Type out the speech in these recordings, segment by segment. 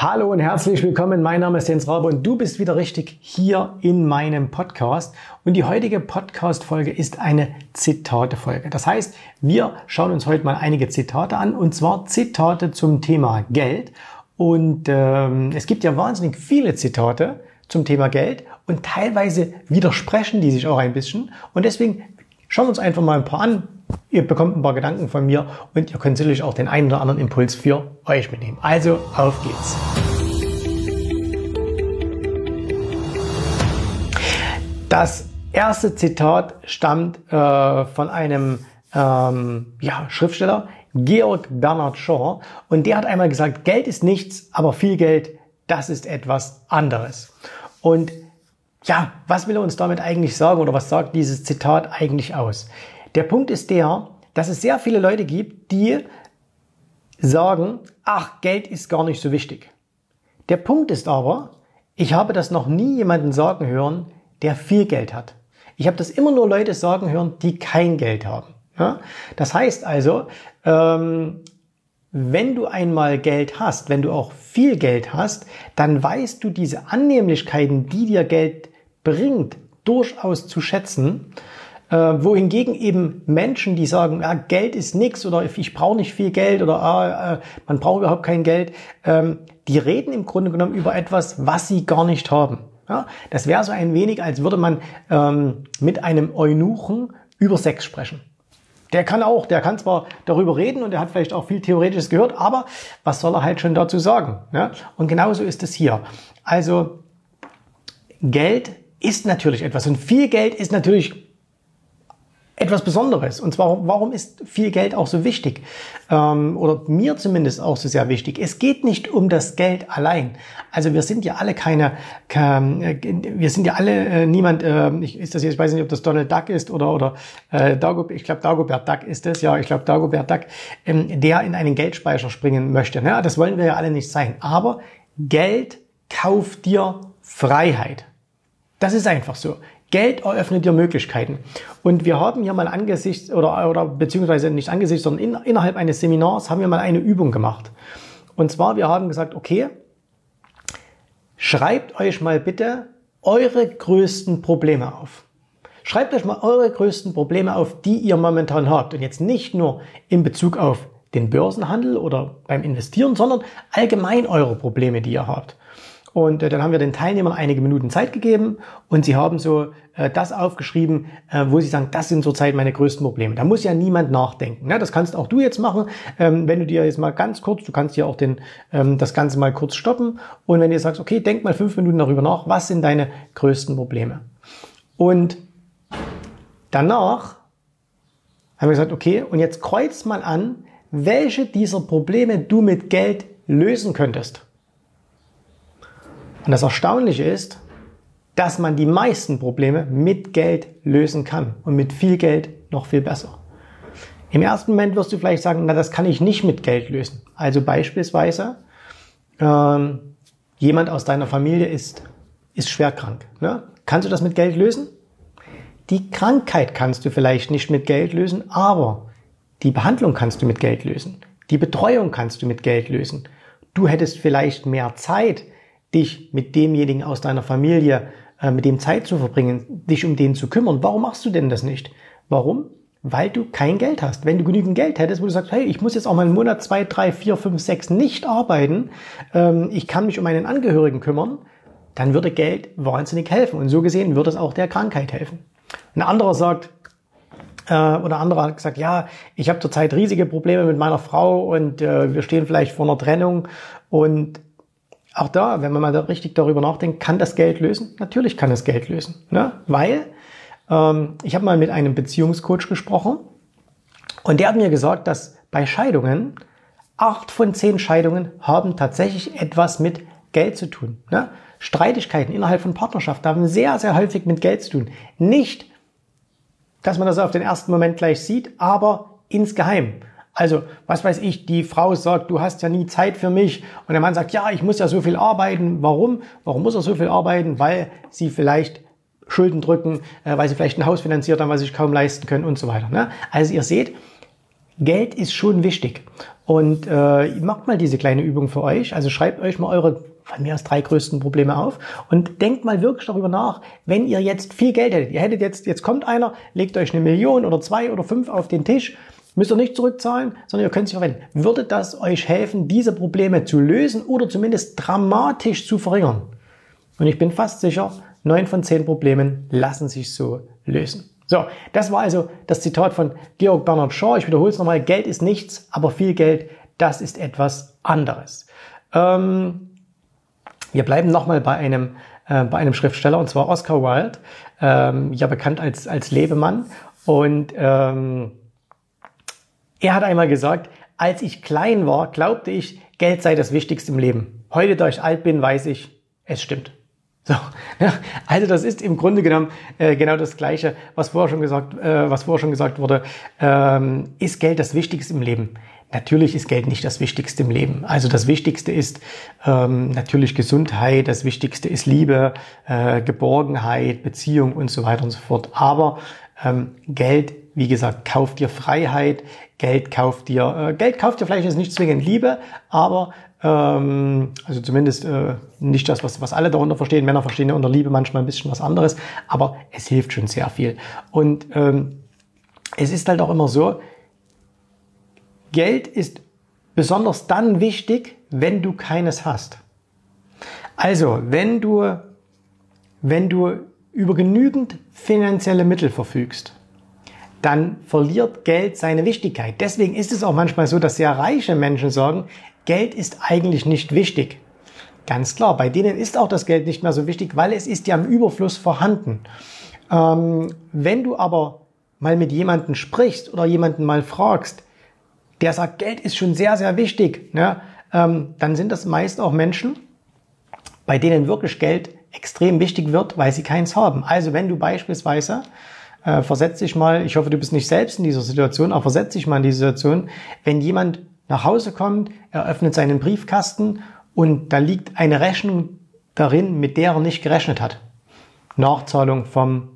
Hallo und herzlich willkommen. Mein Name ist Jens Rabe und du bist wieder richtig hier in meinem Podcast. Und die heutige Podcast-Folge ist eine Zitate-Folge. Das heißt, wir schauen uns heute mal einige Zitate an und zwar Zitate zum Thema Geld. Und ähm, es gibt ja wahnsinnig viele Zitate zum Thema Geld und teilweise widersprechen die sich auch ein bisschen. Und deswegen schauen wir uns einfach mal ein paar an, Ihr bekommt ein paar Gedanken von mir und ihr könnt sicherlich auch den einen oder anderen Impuls für euch mitnehmen. Also auf geht's. Das erste Zitat stammt äh, von einem ähm, ja, Schriftsteller, Georg Bernhard Shaw, und der hat einmal gesagt, Geld ist nichts, aber viel Geld, das ist etwas anderes. Und ja, was will er uns damit eigentlich sagen oder was sagt dieses Zitat eigentlich aus? Der Punkt ist der, dass es sehr viele Leute gibt, die sagen, ach, Geld ist gar nicht so wichtig. Der Punkt ist aber, ich habe das noch nie jemanden sagen hören, der viel Geld hat. Ich habe das immer nur Leute sagen hören, die kein Geld haben. Ja? Das heißt also, ähm, wenn du einmal Geld hast, wenn du auch viel Geld hast, dann weißt du diese Annehmlichkeiten, die dir Geld bringt, durchaus zu schätzen äh, wohingegen eben Menschen, die sagen, ja, Geld ist nix oder ich brauche nicht viel Geld oder ah, äh, man braucht überhaupt kein Geld, ähm, die reden im Grunde genommen über etwas, was sie gar nicht haben. Ja, das wäre so ein wenig, als würde man ähm, mit einem Eunuchen über Sex sprechen. Der kann auch, der kann zwar darüber reden und er hat vielleicht auch viel Theoretisches gehört, aber was soll er halt schon dazu sagen? Ja? Und genauso ist es hier. Also Geld ist natürlich etwas und viel Geld ist natürlich etwas Besonderes. Und zwar, warum ist viel Geld auch so wichtig? Ähm, oder mir zumindest auch so sehr wichtig. Es geht nicht um das Geld allein. Also wir sind ja alle keine, keine äh, wir sind ja alle äh, niemand, äh, ich, ist das jetzt, ich weiß nicht, ob das Donald Duck ist oder, oder äh, Dagobert, ich glaube Dagobert Duck ist es, ja, ich glaube Dagobert Duck, ähm, der in einen Geldspeicher springen möchte. Ne? Das wollen wir ja alle nicht sein. Aber Geld kauft dir Freiheit. Das ist einfach so. Geld eröffnet dir Möglichkeiten. Und wir haben hier mal angesichts, oder, oder beziehungsweise nicht angesichts, sondern in, innerhalb eines Seminars haben wir mal eine Übung gemacht. Und zwar, wir haben gesagt, okay, schreibt euch mal bitte eure größten Probleme auf. Schreibt euch mal eure größten Probleme auf, die ihr momentan habt. Und jetzt nicht nur in Bezug auf den Börsenhandel oder beim Investieren, sondern allgemein eure Probleme, die ihr habt. Und äh, dann haben wir den Teilnehmern einige Minuten Zeit gegeben und sie haben so äh, das aufgeschrieben, äh, wo sie sagen, das sind zurzeit meine größten Probleme. Da muss ja niemand nachdenken. Ne? Das kannst auch du jetzt machen, ähm, wenn du dir jetzt mal ganz kurz, du kannst dir auch den, ähm, das Ganze mal kurz stoppen und wenn du sagst, okay, denk mal fünf Minuten darüber nach, was sind deine größten Probleme? Und danach haben wir gesagt, okay, und jetzt kreuz mal an, welche dieser Probleme du mit Geld lösen könntest. Und das Erstaunliche ist, dass man die meisten Probleme mit Geld lösen kann und mit viel Geld noch viel besser. Im ersten Moment wirst du vielleicht sagen, na, das kann ich nicht mit Geld lösen. Also beispielsweise, ähm, jemand aus deiner Familie ist, ist schwer krank. Ne? Kannst du das mit Geld lösen? Die Krankheit kannst du vielleicht nicht mit Geld lösen, aber die Behandlung kannst du mit Geld lösen. Die Betreuung kannst du mit Geld lösen. Du hättest vielleicht mehr Zeit, dich mit demjenigen aus deiner Familie, äh, mit dem Zeit zu verbringen, dich um den zu kümmern. Warum machst du denn das nicht? Warum? Weil du kein Geld hast. Wenn du genügend Geld hättest, wo du sagst, hey, ich muss jetzt auch mal einen Monat, zwei, drei, vier, fünf, sechs nicht arbeiten, ähm, ich kann mich um meinen Angehörigen kümmern, dann würde Geld wahnsinnig helfen. Und so gesehen würde es auch der Krankheit helfen. Ein anderer sagt, äh, oder andere hat gesagt, ja, ich habe zurzeit riesige Probleme mit meiner Frau und äh, wir stehen vielleicht vor einer Trennung und auch da, wenn man mal da richtig darüber nachdenkt, kann das Geld lösen? Natürlich kann es Geld lösen, ne? weil ähm, ich habe mal mit einem Beziehungscoach gesprochen und der hat mir gesagt, dass bei Scheidungen acht von zehn Scheidungen haben tatsächlich etwas mit Geld zu tun. Ne? Streitigkeiten innerhalb von Partnerschaften haben sehr, sehr häufig mit Geld zu tun. Nicht, dass man das auf den ersten Moment gleich sieht, aber insgeheim. Also, was weiß ich, die Frau sagt, du hast ja nie Zeit für mich. Und der Mann sagt, ja, ich muss ja so viel arbeiten. Warum? Warum muss er so viel arbeiten? Weil sie vielleicht Schulden drücken, äh, weil sie vielleicht ein Haus finanziert haben, was sie sich kaum leisten können und so weiter. Ne? Also ihr seht, Geld ist schon wichtig. Und äh, macht mal diese kleine Übung für euch. Also schreibt euch mal eure von mir aus drei größten Probleme auf und denkt mal wirklich darüber nach, wenn ihr jetzt viel Geld hättet. Ihr hättet jetzt, jetzt kommt einer, legt euch eine Million oder zwei oder fünf auf den Tisch, müsst ihr nicht zurückzahlen, sondern ihr könnt sie verwenden. Würde das euch helfen, diese Probleme zu lösen oder zumindest dramatisch zu verringern? Und ich bin fast sicher, neun von zehn Problemen lassen sich so lösen. So, das war also das Zitat von Georg Bernhard Shaw. Ich wiederhole es nochmal. Geld ist nichts, aber viel Geld, das ist etwas anderes. Ähm, wir bleiben nochmal bei einem, äh, bei einem Schriftsteller, und zwar Oscar Wilde, ähm, ja bekannt als, als Lebemann. Und ähm, er hat einmal gesagt, als ich klein war, glaubte ich, Geld sei das Wichtigste im Leben. Heute, da ich alt bin, weiß ich, es stimmt. So, ja, also das ist im Grunde genommen äh, genau das Gleiche, was vorher schon gesagt, äh, was vorher schon gesagt wurde. Ähm, ist Geld das Wichtigste im Leben? Natürlich ist Geld nicht das Wichtigste im Leben. Also das Wichtigste ist ähm, natürlich Gesundheit, das Wichtigste ist Liebe, äh, Geborgenheit, Beziehung und so weiter und so fort. Aber ähm, Geld, wie gesagt, kauft dir Freiheit, Geld kauft dir, äh, Geld kauft dir vielleicht jetzt nicht zwingend Liebe, aber ähm, also zumindest äh, nicht das, was, was alle darunter verstehen. Männer verstehen ja unter Liebe manchmal ein bisschen was anderes, aber es hilft schon sehr viel. Und ähm, es ist halt auch immer so, Geld ist besonders dann wichtig, wenn du keines hast. Also, wenn du, wenn du über genügend finanzielle Mittel verfügst, dann verliert Geld seine Wichtigkeit. Deswegen ist es auch manchmal so, dass sehr reiche Menschen sagen, Geld ist eigentlich nicht wichtig. Ganz klar, bei denen ist auch das Geld nicht mehr so wichtig, weil es ist ja im Überfluss vorhanden. Ähm, wenn du aber mal mit jemandem sprichst oder jemanden mal fragst, der sagt, Geld ist schon sehr, sehr wichtig, ne? ähm, dann sind das meist auch Menschen, bei denen wirklich Geld extrem wichtig wird, weil sie keins haben. Also wenn du beispielsweise äh, versetz dich mal, ich hoffe, du bist nicht selbst in dieser Situation, aber versetz dich mal in die Situation, wenn jemand nach Hause kommt, er öffnet seinen Briefkasten und da liegt eine Rechnung darin, mit der er nicht gerechnet hat. Nachzahlung vom,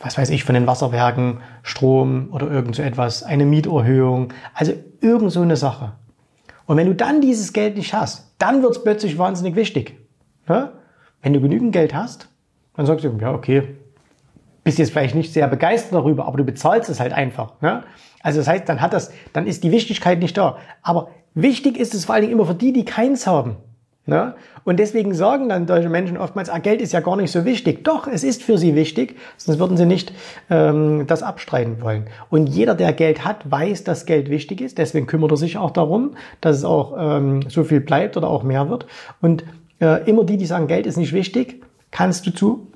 was weiß ich, von den Wasserwerken, Strom oder irgend so etwas, eine Mieterhöhung, also irgend so eine Sache. Und wenn du dann dieses Geld nicht hast, dann wird es plötzlich wahnsinnig wichtig. Ja? Wenn du genügend Geld hast, dann sagst du, ja, okay, bist jetzt vielleicht nicht sehr begeistert darüber, aber du bezahlst es halt einfach. Ne? Also das heißt, dann hat das, dann ist die Wichtigkeit nicht da. Aber wichtig ist es vor allen Dingen immer für die, die keins haben. Ne? Und deswegen sagen dann deutsche Menschen oftmals, ah, Geld ist ja gar nicht so wichtig. Doch, es ist für sie wichtig, sonst würden sie nicht ähm, das abstreiten wollen. Und jeder, der Geld hat, weiß, dass Geld wichtig ist. Deswegen kümmert er sich auch darum, dass es auch ähm, so viel bleibt oder auch mehr wird. Und äh, immer die, die sagen, Geld ist nicht wichtig, kannst du zu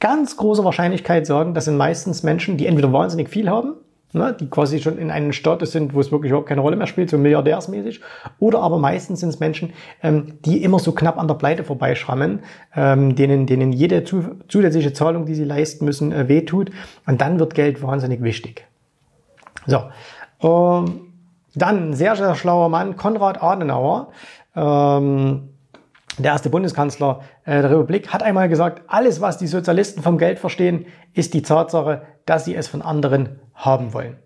ganz großer Wahrscheinlichkeit sagen, das sind meistens Menschen, die entweder wahnsinnig viel haben, ne, die quasi schon in einem Status sind, wo es wirklich überhaupt keine Rolle mehr spielt, so milliardärsmäßig, oder aber meistens sind es Menschen, ähm, die immer so knapp an der Pleite vorbeischrammen, ähm, denen, denen jede zu, zusätzliche Zahlung, die sie leisten müssen, äh, wehtut, und dann wird Geld wahnsinnig wichtig. So, ähm, dann sehr, sehr schlauer Mann, Konrad Adenauer, ähm, der erste Bundeskanzler äh, der Republik, hat einmal gesagt, alles, was die Sozialisten vom Geld verstehen, ist die Tatsache, dass sie es von anderen haben wollen.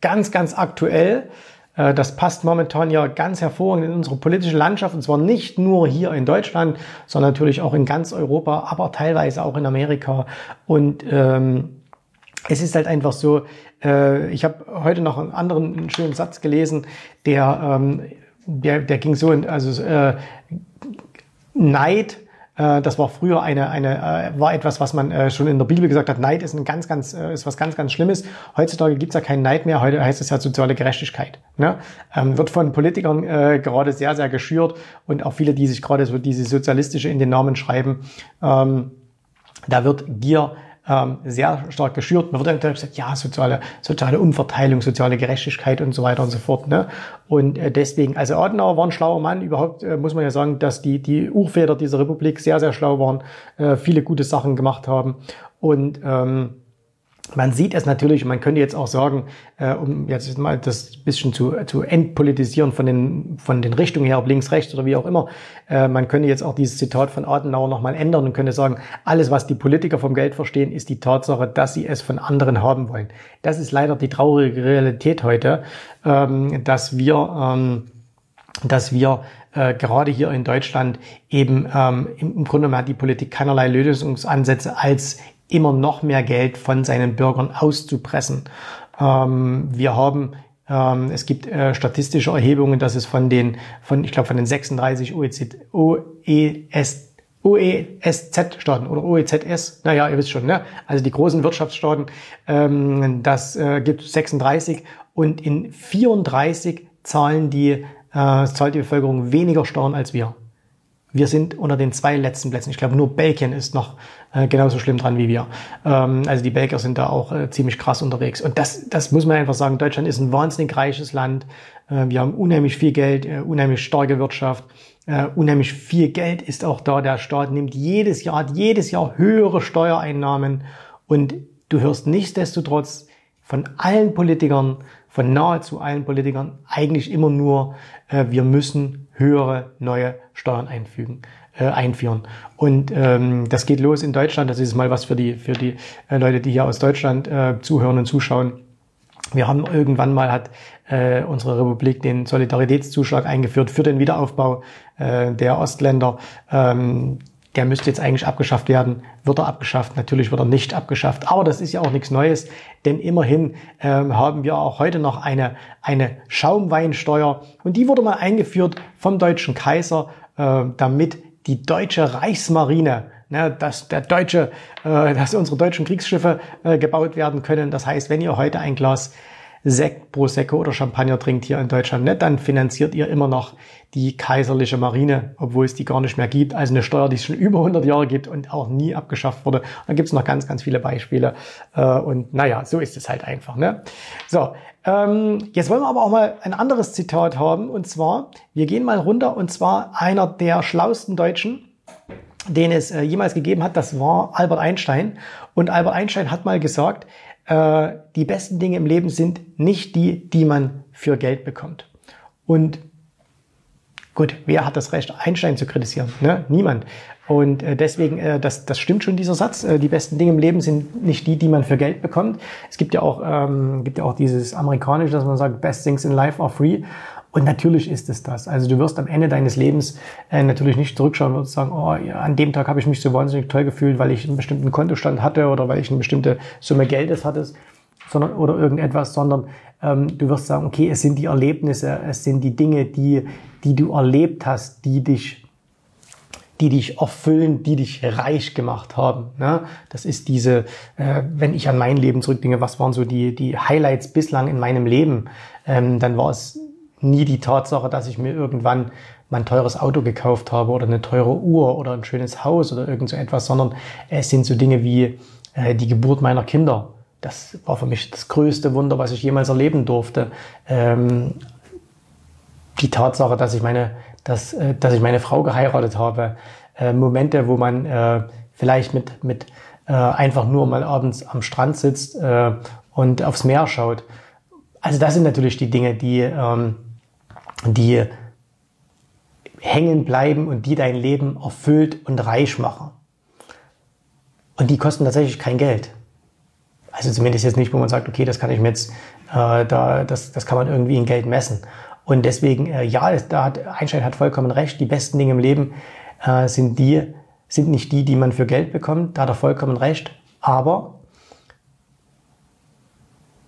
Ganz, ganz aktuell. Äh, das passt momentan ja ganz hervorragend in unsere politische Landschaft und zwar nicht nur hier in Deutschland, sondern natürlich auch in ganz Europa, aber teilweise auch in Amerika. Und ähm, es ist halt einfach so, äh, ich habe heute noch einen anderen einen schönen Satz gelesen, der, ähm, der, der ging so, in, also äh, Neid, äh, das war früher eine, eine äh, war etwas, was man äh, schon in der Bibel gesagt hat. Neid ist ein ganz, ganz, ist was ganz, ganz Schlimmes. Heutzutage gibt's ja keinen Neid mehr. Heute heißt es ja soziale Gerechtigkeit. Ne? Ähm, wird von Politikern äh, gerade sehr, sehr geschürt und auch viele, die sich gerade so diese sozialistische in den Namen schreiben. Ähm, da wird Gier ähm, sehr stark geschürt. Man wird dann gesagt, ja, soziale, soziale Umverteilung, soziale Gerechtigkeit und so weiter und so fort. Ne? Und äh, deswegen, also Adenauer war ein schlauer Mann. Überhaupt äh, muss man ja sagen, dass die, die Urväter dieser Republik sehr, sehr schlau waren, äh, viele gute Sachen gemacht haben. Und ähm, man sieht es natürlich, man könnte jetzt auch sagen, äh, um jetzt mal das bisschen zu, zu entpolitisieren von den, von den Richtungen her, ob links, rechts oder wie auch immer, äh, man könnte jetzt auch dieses Zitat von Adenauer nochmal ändern und könnte sagen, alles, was die Politiker vom Geld verstehen, ist die Tatsache, dass sie es von anderen haben wollen. Das ist leider die traurige Realität heute, ähm, dass wir, ähm, dass wir äh, gerade hier in Deutschland eben ähm, im, Grunde hat die Politik keinerlei Lösungsansätze als immer noch mehr Geld von seinen Bürgern auszupressen. Ähm, wir haben ähm, es gibt äh, statistische Erhebungen, dass es von den, von, ich glaube, von den 36 OECD, OES, OESZ-Staaten oder OEZS, naja, ihr wisst schon, ne? also die großen Wirtschaftsstaaten, ähm, das äh, gibt 36 und in 34 zahlen die, äh, zahlt die Bevölkerung weniger Steuern als wir. Wir sind unter den zwei letzten Plätzen. Ich glaube, nur Belgien ist noch äh, genauso schlimm dran wie wir. Ähm, also die Belgier sind da auch äh, ziemlich krass unterwegs. Und das, das muss man einfach sagen. Deutschland ist ein wahnsinnig reiches Land. Äh, wir haben unheimlich viel Geld, unheimlich starke Wirtschaft. Unheimlich viel Geld ist auch da. Der Staat nimmt jedes Jahr, hat jedes Jahr höhere Steuereinnahmen. Und du hörst nichtsdestotrotz von allen Politikern, von nahezu allen Politikern eigentlich immer nur, wir müssen höhere neue Steuern einfügen, äh, einführen. Und ähm, das geht los in Deutschland. Das ist mal was für die, für die äh, Leute, die hier aus Deutschland äh, zuhören und zuschauen. Wir haben irgendwann mal hat äh, unsere Republik den Solidaritätszuschlag eingeführt für den Wiederaufbau äh, der Ostländer. Ähm, der müsste jetzt eigentlich abgeschafft werden. Wird er abgeschafft? Natürlich wird er nicht abgeschafft. Aber das ist ja auch nichts Neues, denn immerhin ähm, haben wir auch heute noch eine, eine Schaumweinsteuer und die wurde mal eingeführt vom deutschen Kaiser, äh, damit die deutsche Reichsmarine ne, dass der deutsche, äh, dass unsere deutschen Kriegsschiffe äh, gebaut werden können. Das heißt, wenn ihr heute ein Glas Sekt, Prosecco oder Champagner trinkt hier in Deutschland nicht, dann finanziert ihr immer noch die kaiserliche Marine, obwohl es die gar nicht mehr gibt. Also eine Steuer, die es schon über 100 Jahre gibt und auch nie abgeschafft wurde. Da gibt es noch ganz, ganz viele Beispiele. Äh, und naja, so ist es halt einfach. Ne? So, ähm, jetzt wollen wir aber auch mal ein anderes Zitat haben. Und zwar, wir gehen mal runter. Und zwar einer der schlausten Deutschen, den es äh, jemals gegeben hat, das war Albert Einstein. Und Albert Einstein hat mal gesagt, äh, die besten Dinge im Leben sind nicht die, die man für Geld bekommt. Und gut, wer hat das Recht, Einstein zu kritisieren? Ne? Niemand. Und äh, deswegen, äh, das, das stimmt schon, dieser Satz. Die besten Dinge im Leben sind nicht die, die man für Geld bekommt. Es gibt ja auch, ähm, gibt ja auch dieses amerikanische, dass man sagt, best things in life are free. Und natürlich ist es das. Also du wirst am Ende deines Lebens äh, natürlich nicht zurückschauen und sagen, oh, ja, an dem Tag habe ich mich so wahnsinnig toll gefühlt, weil ich einen bestimmten Kontostand hatte oder weil ich eine bestimmte Summe Geldes hatte, sondern oder irgendetwas, sondern ähm, du wirst sagen, okay, es sind die Erlebnisse, es sind die Dinge, die, die du erlebt hast, die dich die dich erfüllen, die dich reich gemacht haben. Ne? Das ist diese, äh, wenn ich an mein Leben zurückdenke, was waren so die, die Highlights bislang in meinem Leben, ähm, dann war es nie die Tatsache, dass ich mir irgendwann mein teures Auto gekauft habe oder eine teure Uhr oder ein schönes Haus oder irgend so etwas, sondern es sind so Dinge wie äh, die Geburt meiner Kinder. Das war für mich das größte Wunder, was ich jemals erleben durfte. Ähm, die Tatsache, dass ich meine, dass, äh, dass ich meine Frau geheiratet habe. Äh, Momente, wo man äh, vielleicht mit, mit äh, einfach nur mal abends am Strand sitzt äh, und aufs Meer schaut. Also das sind natürlich die Dinge, die ähm, die hängen bleiben und die dein Leben erfüllt und reich machen. Und die kosten tatsächlich kein Geld. Also zumindest jetzt nicht, wo man sagt, okay, das kann ich mir jetzt, äh, da, das, das kann man irgendwie in Geld messen. Und deswegen, äh, ja, da hat Einstein hat vollkommen recht. Die besten Dinge im Leben äh, sind die, sind nicht die, die man für Geld bekommt. Da hat er vollkommen recht. Aber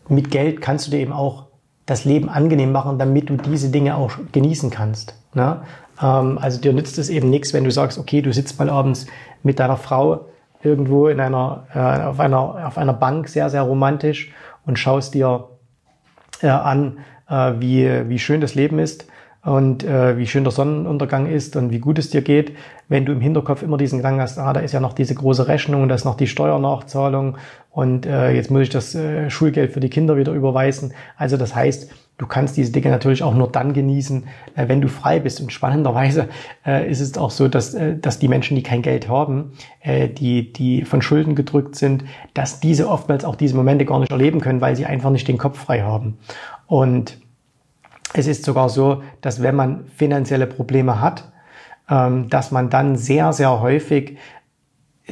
mit Geld kannst du dir eben auch das Leben angenehm machen, damit du diese Dinge auch genießen kannst. Ne? Ähm, also dir nützt es eben nichts, wenn du sagst, okay, du sitzt mal abends mit deiner Frau irgendwo in einer, äh, auf, einer, auf einer Bank sehr, sehr romantisch und schaust dir äh, an, äh, wie, wie schön das Leben ist und äh, wie schön der Sonnenuntergang ist und wie gut es dir geht, wenn du im Hinterkopf immer diesen Gedanken hast, ah, da ist ja noch diese große Rechnung, da ist noch die Steuernachzahlung und äh, jetzt muss ich das äh, Schulgeld für die Kinder wieder überweisen. Also das heißt, du kannst diese Dinge natürlich auch nur dann genießen, äh, wenn du frei bist. Und spannenderweise äh, ist es auch so, dass, äh, dass die Menschen, die kein Geld haben, äh, die, die von Schulden gedrückt sind, dass diese oftmals auch diese Momente gar nicht erleben können, weil sie einfach nicht den Kopf frei haben. Und es ist sogar so, dass wenn man finanzielle Probleme hat, ähm, dass man dann sehr, sehr häufig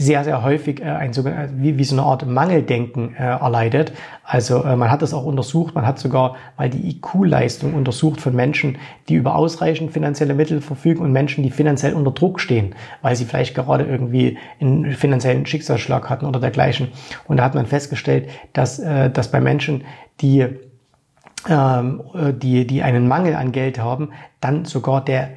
sehr, sehr häufig äh, ein sogenanntes, wie, wie so eine Art Mangeldenken äh, erleidet. Also äh, man hat das auch untersucht, man hat sogar mal die IQ-Leistung untersucht von Menschen, die über ausreichend finanzielle Mittel verfügen und Menschen, die finanziell unter Druck stehen, weil sie vielleicht gerade irgendwie einen finanziellen Schicksalsschlag hatten oder dergleichen. Und da hat man festgestellt, dass, äh, dass bei Menschen, die die, die einen Mangel an Geld haben, dann sogar der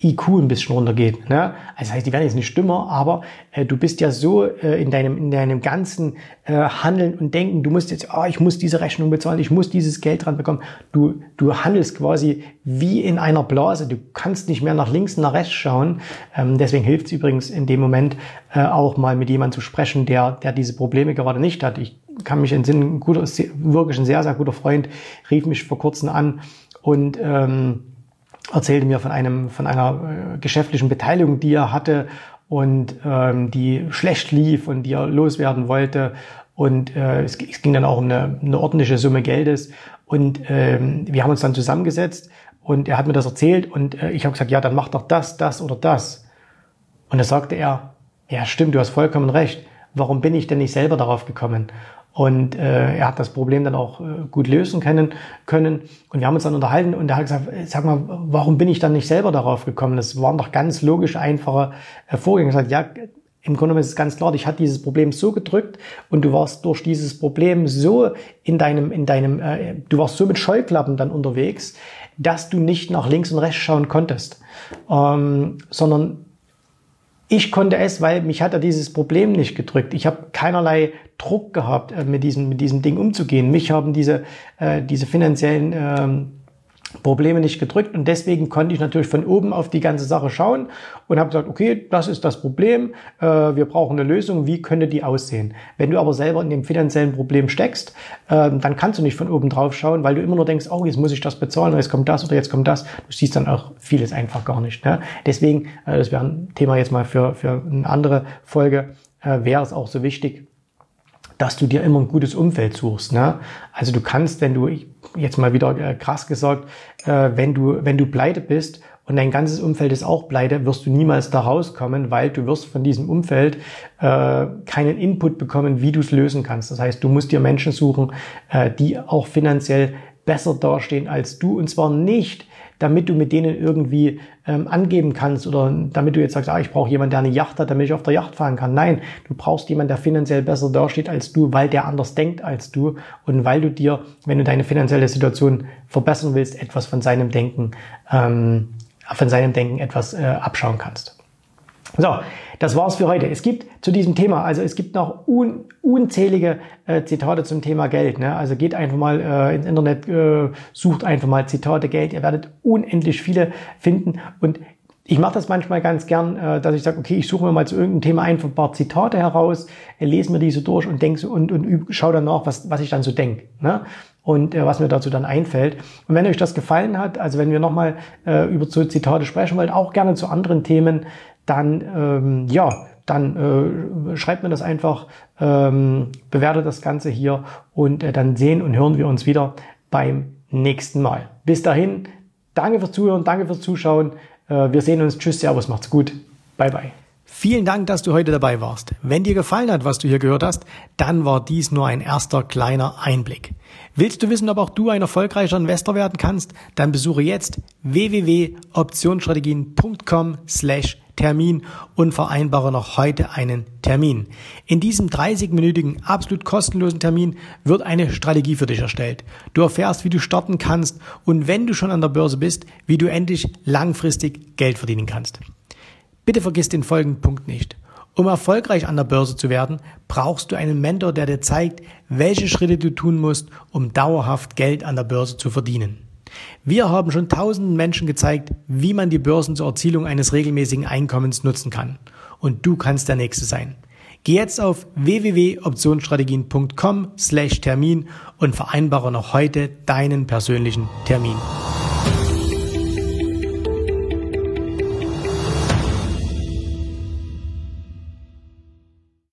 IQ ein bisschen runtergeht. Ne? Also das heißt, die werden jetzt nicht dümmer, aber äh, du bist ja so äh, in deinem in deinem ganzen äh, Handeln und Denken, du musst jetzt, oh, ich muss diese Rechnung bezahlen, ich muss dieses Geld dran bekommen. Du du handelst quasi wie in einer Blase. Du kannst nicht mehr nach links nach rechts schauen. Ähm, deswegen hilft es übrigens in dem Moment äh, auch mal mit jemandem zu sprechen, der der diese Probleme gerade nicht hat. Ich kann mich entsinnen, ein guter, wirklich ein sehr sehr guter Freund rief mich vor kurzem an und ähm, erzählte mir von einem von einer äh, geschäftlichen Beteiligung, die er hatte und ähm, die schlecht lief und die er loswerden wollte. Und äh, es, es ging dann auch um eine, eine ordentliche Summe Geldes. Und ähm, wir haben uns dann zusammengesetzt und er hat mir das erzählt und äh, ich habe gesagt, ja, dann mach doch das, das oder das. Und da sagte er, ja, stimmt, du hast vollkommen recht. Warum bin ich denn nicht selber darauf gekommen? Und äh, er hat das Problem dann auch äh, gut lösen können, können. Und wir haben uns dann unterhalten und er hat gesagt, sag mal, warum bin ich dann nicht selber darauf gekommen? Das waren doch ganz logisch einfache äh, Vorgänge. Er hat gesagt, ja, im Grunde genommen ist es ganz klar, dich hat dieses Problem so gedrückt und du warst durch dieses Problem so in deinem, in deinem, äh, du warst so mit Scheuklappen dann unterwegs, dass du nicht nach links und rechts schauen konntest, ähm, sondern ich konnte es, weil mich hat er dieses Problem nicht gedrückt. Ich habe keinerlei Druck gehabt, äh, mit diesem, mit diesem Ding umzugehen. Mich haben diese, äh, diese finanziellen ähm, Probleme nicht gedrückt und deswegen konnte ich natürlich von oben auf die ganze Sache schauen und habe gesagt, okay, das ist das Problem, äh, wir brauchen eine Lösung, wie könnte die aussehen? Wenn du aber selber in dem finanziellen Problem steckst, äh, dann kannst du nicht von oben drauf schauen, weil du immer nur denkst, oh, jetzt muss ich das bezahlen, jetzt kommt das oder jetzt kommt das. Du siehst dann auch vieles einfach gar nicht. Ne? Deswegen, äh, das wäre ein Thema jetzt mal für, für eine andere Folge, äh, wäre es auch so wichtig, dass du dir immer ein gutes Umfeld suchst. Ne? Also du kannst, wenn du, jetzt mal wieder äh, krass gesagt, äh, wenn du, wenn du pleite bist und dein ganzes Umfeld ist auch pleite, wirst du niemals da rauskommen, weil du wirst von diesem Umfeld äh, keinen Input bekommen, wie du es lösen kannst. Das heißt, du musst dir Menschen suchen, äh, die auch finanziell besser dastehen als du und zwar nicht damit du mit denen irgendwie ähm, angeben kannst oder damit du jetzt sagst, ah, ich brauche jemanden, der eine Yacht hat, damit ich auf der Yacht fahren kann. Nein, du brauchst jemanden, der finanziell besser dasteht als du, weil der anders denkt als du und weil du dir, wenn du deine finanzielle Situation verbessern willst, etwas von seinem Denken, ähm, von seinem Denken etwas äh, abschauen kannst. So, das war's für heute. Es gibt zu diesem Thema, also es gibt noch un, unzählige äh, Zitate zum Thema Geld. Ne? Also geht einfach mal äh, ins Internet, äh, sucht einfach mal Zitate Geld. Ihr werdet unendlich viele finden. Und ich mache das manchmal ganz gern, äh, dass ich sage, okay, ich suche mir mal zu irgendeinem Thema einfach ein paar Zitate heraus, äh, lese mir diese durch und denke so und, und üb, schau dann nach, was, was ich dann so denke. Ne? und äh, was mir dazu dann einfällt. Und wenn euch das gefallen hat, also wenn wir nochmal äh, über so Zitate sprechen wollt, auch gerne zu anderen Themen, dann ähm, ja, dann äh, schreibt mir das einfach, ähm, bewertet das Ganze hier und äh, dann sehen und hören wir uns wieder beim nächsten Mal. Bis dahin, danke fürs Zuhören, danke fürs Zuschauen. Äh, wir sehen uns. Tschüss, Servus, macht's gut. Bye, bye. Vielen Dank, dass du heute dabei warst. Wenn dir gefallen hat, was du hier gehört hast, dann war dies nur ein erster kleiner Einblick. Willst du wissen, ob auch du ein erfolgreicher Investor werden kannst? Dann besuche jetzt www.optionsstrategien.com slash Termin und vereinbare noch heute einen Termin. In diesem 30-minütigen, absolut kostenlosen Termin wird eine Strategie für dich erstellt. Du erfährst, wie du starten kannst und wenn du schon an der Börse bist, wie du endlich langfristig Geld verdienen kannst. Bitte vergiss den folgenden Punkt nicht. Um erfolgreich an der Börse zu werden, brauchst du einen Mentor, der dir zeigt, welche Schritte du tun musst, um dauerhaft Geld an der Börse zu verdienen. Wir haben schon tausenden Menschen gezeigt, wie man die Börsen zur Erzielung eines regelmäßigen Einkommens nutzen kann. Und du kannst der Nächste sein. Geh jetzt auf www.optionsstrategien.com/termin und vereinbare noch heute deinen persönlichen Termin.